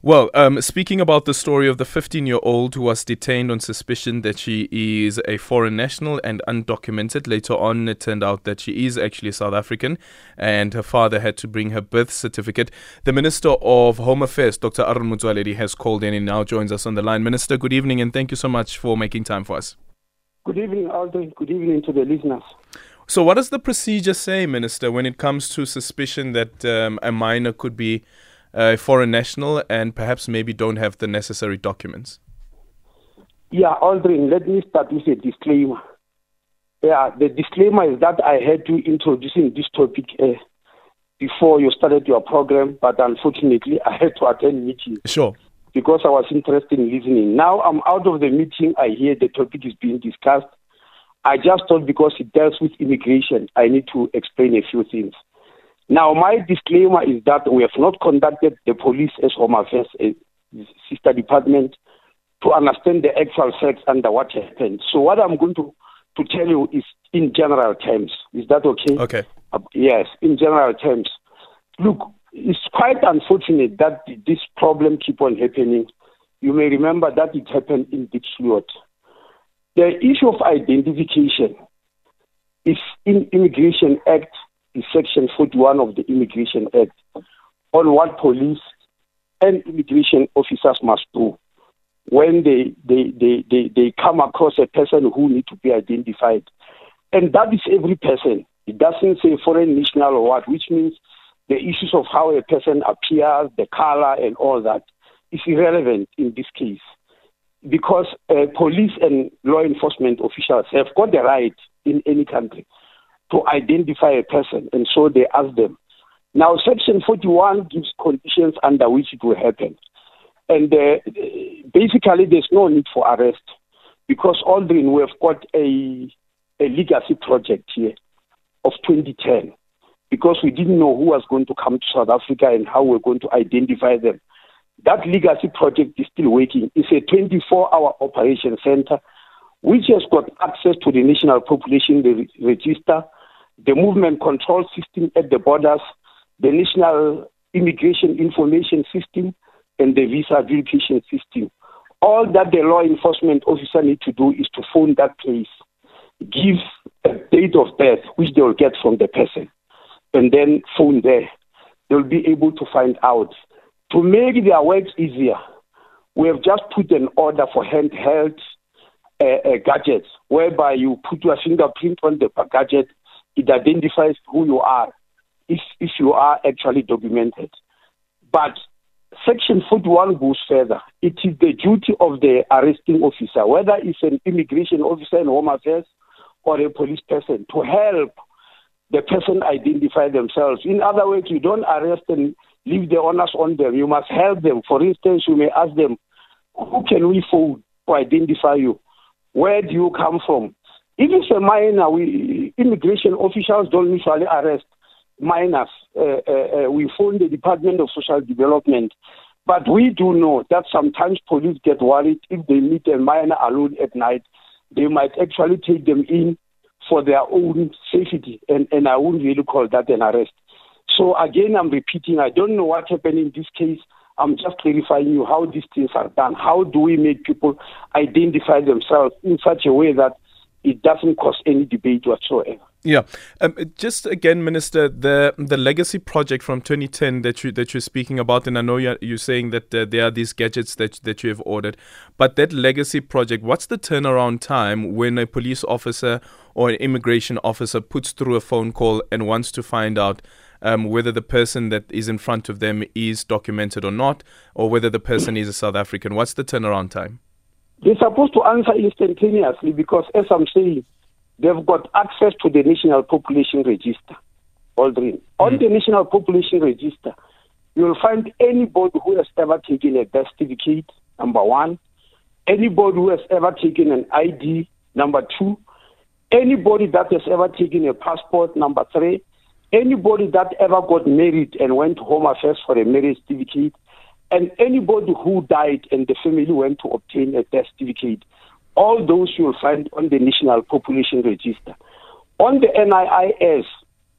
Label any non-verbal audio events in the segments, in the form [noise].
Well, um, speaking about the story of the 15 year old who was detained on suspicion that she is a foreign national and undocumented, later on it turned out that she is actually South African and her father had to bring her birth certificate. The Minister of Home Affairs, Dr. Aaron Motsoaledi, has called in and now joins us on the line. Minister, good evening and thank you so much for making time for us. Good evening, Aldo. Good evening to the listeners. So, what does the procedure say, Minister, when it comes to suspicion that um, a minor could be a foreign national and perhaps maybe don't have the necessary documents? Yeah, Aldrin, let me start with a disclaimer. Yeah, the disclaimer is that I had to introducing this topic uh, before you started your program, but unfortunately I had to attend meeting. Sure. Because I was interested in listening. Now I'm out of the meeting, I hear the topic is being discussed. I just thought because it deals with immigration, I need to explain a few things. Now, my disclaimer is that we have not conducted the police as Home Affairs a sister department to understand the actual facts under what happened. So, what I'm going to, to tell you is in general terms. Is that okay? Okay. Uh, yes, in general terms. Look, it's quite unfortunate that this problem keep on happening. You may remember that it happened in Diepsloot. The issue of identification is in Immigration Act is Section 41 of the Immigration Act on what police and immigration officers must do when they, they, they, they, they come across a person who need to be identified. And that is every person. It doesn't say foreign national or what, which means the issues of how a person appears, the color, and all that is irrelevant in this case. Because uh, police and law enforcement officials have got the right in any country to identify a person, and so they ask them. Now, Section 41 gives conditions under which it will happen. And uh, basically, there's no need for arrest because Aldrin, we have got a, a legacy project here of 2010 because we didn't know who was going to come to South Africa and how we're going to identify them. That legacy project is still working. It's a 24 hour operation center which has got access to the National Population Register the movement control system at the borders, the national immigration information system, and the visa verification system. All that the law enforcement officer need to do is to phone that place, give a date of birth, which they will get from the person, and then phone there. They'll be able to find out. To make their work easier, we have just put an order for handheld uh, uh, gadgets, whereby you put your fingerprint on the gadget it identifies who you are if, if you are actually documented. But Section 41 goes further. It is the duty of the arresting officer, whether it's an immigration officer in Home Affairs or a police person, to help the person identify themselves. In other words, you don't arrest and leave the onus on them. You must help them. For instance, you may ask them, who can we phone to identify you? Where do you come from? If it's a minor, we, immigration officials don't usually arrest minors. Uh, uh, uh, we phone the Department of Social Development. But we do know that sometimes police get worried if they meet a minor alone at night, they might actually take them in for their own safety, and, and I wouldn't really call that an arrest. So again, I'm repeating, I don't know what happened in this case. I'm just clarifying you how these things are done. How do we make people identify themselves in such a way that it doesn't cause any debate whatsoever. Yeah, um, just again, Minister, the the legacy project from 2010 that you that you're speaking about, and I know you're, you're saying that uh, there are these gadgets that that you have ordered, but that legacy project, what's the turnaround time when a police officer or an immigration officer puts through a phone call and wants to find out um, whether the person that is in front of them is documented or not, or whether the person is a South African? What's the turnaround time? They're supposed to answer instantaneously because, as I'm saying, they've got access to the National Population Register. Aldrin. Mm. On the National Population Register, you'll find anybody who has ever taken a birth certificate, number one, anybody who has ever taken an ID, number two, anybody that has ever taken a passport, number three, anybody that ever got married and went to Home Affairs for a marriage certificate, and anybody who died and the family went to obtain a death certificate, all those you'll find on the National Population Register. On the NIIS,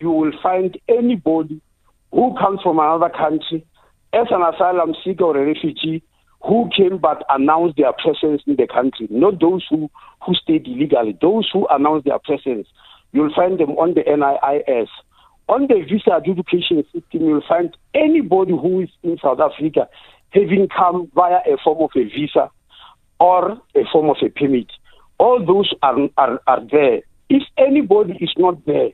you will find anybody who comes from another country as an asylum seeker or a refugee who came but announced their presence in the country, not those who, who stayed illegally, those who announced their presence. You'll find them on the NIIS. On the visa adjudication system, you'll find anybody who is in South Africa having come via a form of a visa or a form of a permit. All those are, are, are there. If anybody is not there,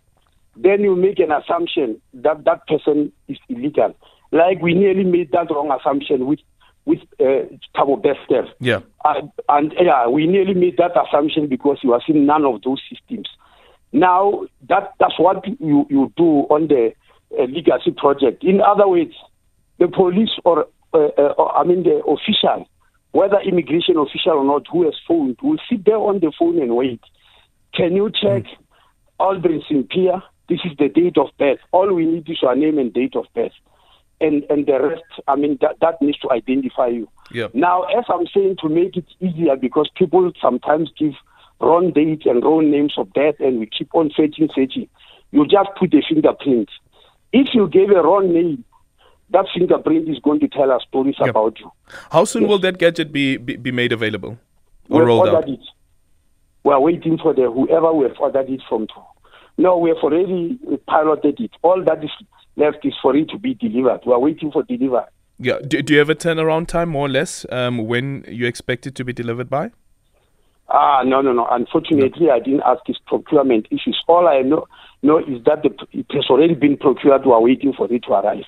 then you make an assumption that that person is illegal. Like we nearly made that wrong assumption with with uh, Thabo Bester. Yeah. Uh, and yeah, we nearly made that assumption because he was in none of those systems. Now that that's what you, you do on the uh, legacy project. In other words, the police or uh, uh, I mean the official, whether immigration official or not, who has phoned, will sit there on the phone and wait. Can you check mm. Aldrin Sampear? This is the date of birth. All we need is your name and date of birth and and the rest i mean that that needs to identify you yeah. now as i'm saying to make it easier because people sometimes give wrong dates and wrong names of death and we keep on searching searching you just put a fingerprint if you gave a wrong name that fingerprint is going to tell us stories yep. about you how soon yes. will that gadget be, be, be made available or We've rolled out it. we're waiting for the whoever we have ordered it from to no we have already piloted it all that is left is for it to be delivered. We are waiting for delivery. Yeah. Do, do you have a turnaround time, more or less, um, when you expect it to be delivered by? Ah, no, no, no. Unfortunately, no. I didn't ask his procurement issues. All I know, know is that the, it has already been procured. We are waiting for it to arrive.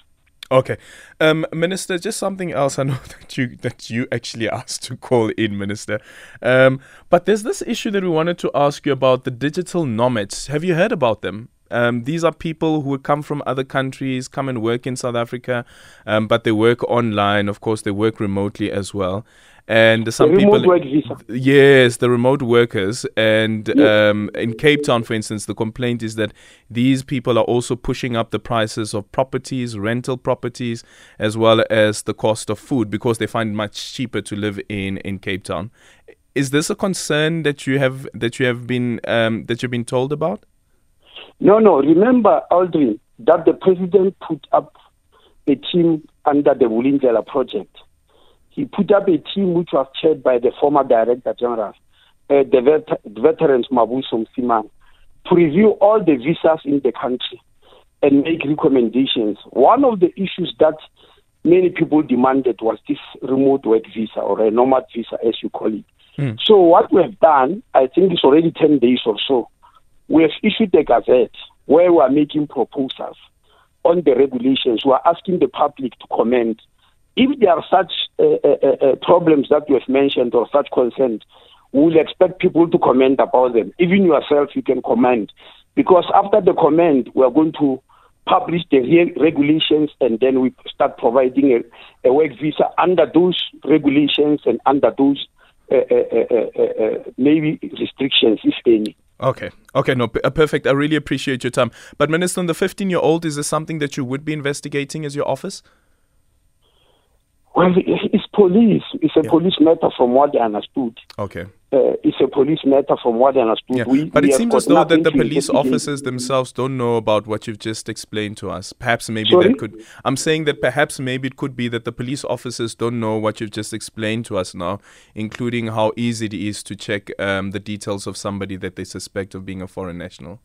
Okay, um, Minister. Just something else. I [laughs] know that you that you actually asked to call in, Minister. Um, but there's this issue that we wanted to ask you about the digital nomads. Have you heard about them? Um, these are people who come from other countries, come and work in South Africa, um, but they work online. Of course, they work remotely as well. And some people, yes, the remote workers. And yes. um, in Cape Town, for instance, the complaint is that these people are also pushing up the prices of properties, rental properties, as well as the cost of food because they find it much cheaper to live in in Cape Town. Is this a concern that you have that you have been um, that you've been told about? No, no. Remember, Aldrin, that the president put up a team under the Vulindlela project. He put up a team which was chaired by the former Director General, uh, the, vet- veterans Mabuso Msimang, to review all the visas in the country and make recommendations. One of the issues that many people demanded was this remote work visa or a nomad visa, as you call it. Mm. So what we have done, I think it's already 10 days or so, we have issued a gazette where we are making proposals on the regulations. We are asking the public to comment. If there are such uh, uh, uh, uh problems that you have mentioned or such concerns, we will expect people to comment about them. Even yourself, you can comment. Because after the comment, we are going to publish the regulations and then we start providing a, a work visa under those regulations and under those uh, uh, maybe restrictions, if any. Okay. Okay. No, p- uh, perfect. I really appreciate your time. But, Minister, on the 15 year old, is this something that you would be investigating as your office? Well, it's police. It's a yeah. police matter from what I understood. Okay. Uh, it's a police matter from what I understood. Yeah. We, but we it seems as though that the police officers themselves don't know about what you've just explained to us. Perhaps maybe Sorry? that could. I'm saying that perhaps maybe it could be that the police officers don't know what you've just explained to us now, including how easy it is to check um, the details of somebody that they suspect of being a foreign national.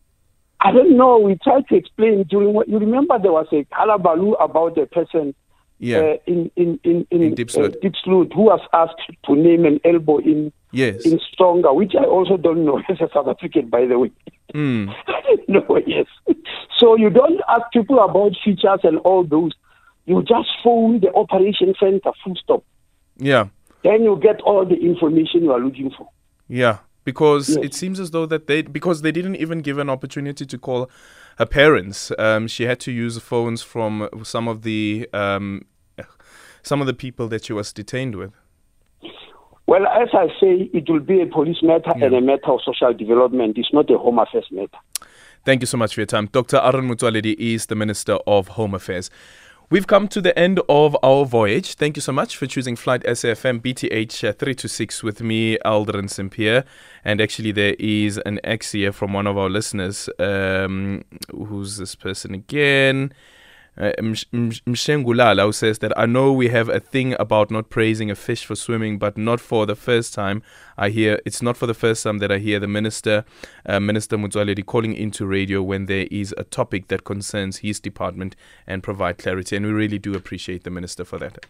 I don't know. We tried to explain during what you remember there was a halabaloo about the person yeah. Uh, in in in in, in Diepsloot. Uh, who was asked to name an elbow in yes. in Stronger, which I also don't know [laughs] as a South African, by the way. Mm. [laughs] no, yes. So you don't ask people about features and all those. You just phone the operation center, full stop. Yeah. Then you get all the information you are looking for. Yeah, because yes. it seems as though that they because they didn't even give an opportunity to call her parents. Um, she had to use phones from some of the um, some of the people that she was detained with. Well, as I say, it will be a police matter yeah. and a matter of social development. It's not a home affairs matter. Thank you so much for your time. Dr. Aaron Motsoaledi is the Minister of Home Affairs. We've come to the end of our voyage. Thank you so much for choosing Flight SAFM BTH 326 with me, Aldrin Sampear. And actually, there is an X here from one of our listeners. Um, who's this person again? Uh, Mshengulala, who says that I know we have a thing about not praising a fish for swimming, but not for the first time. I hear it's not for the first time that I hear the minister, uh, Minister Motsoaledi, calling into radio when there is a topic that concerns his department and provide clarity. And we really do appreciate the minister for that.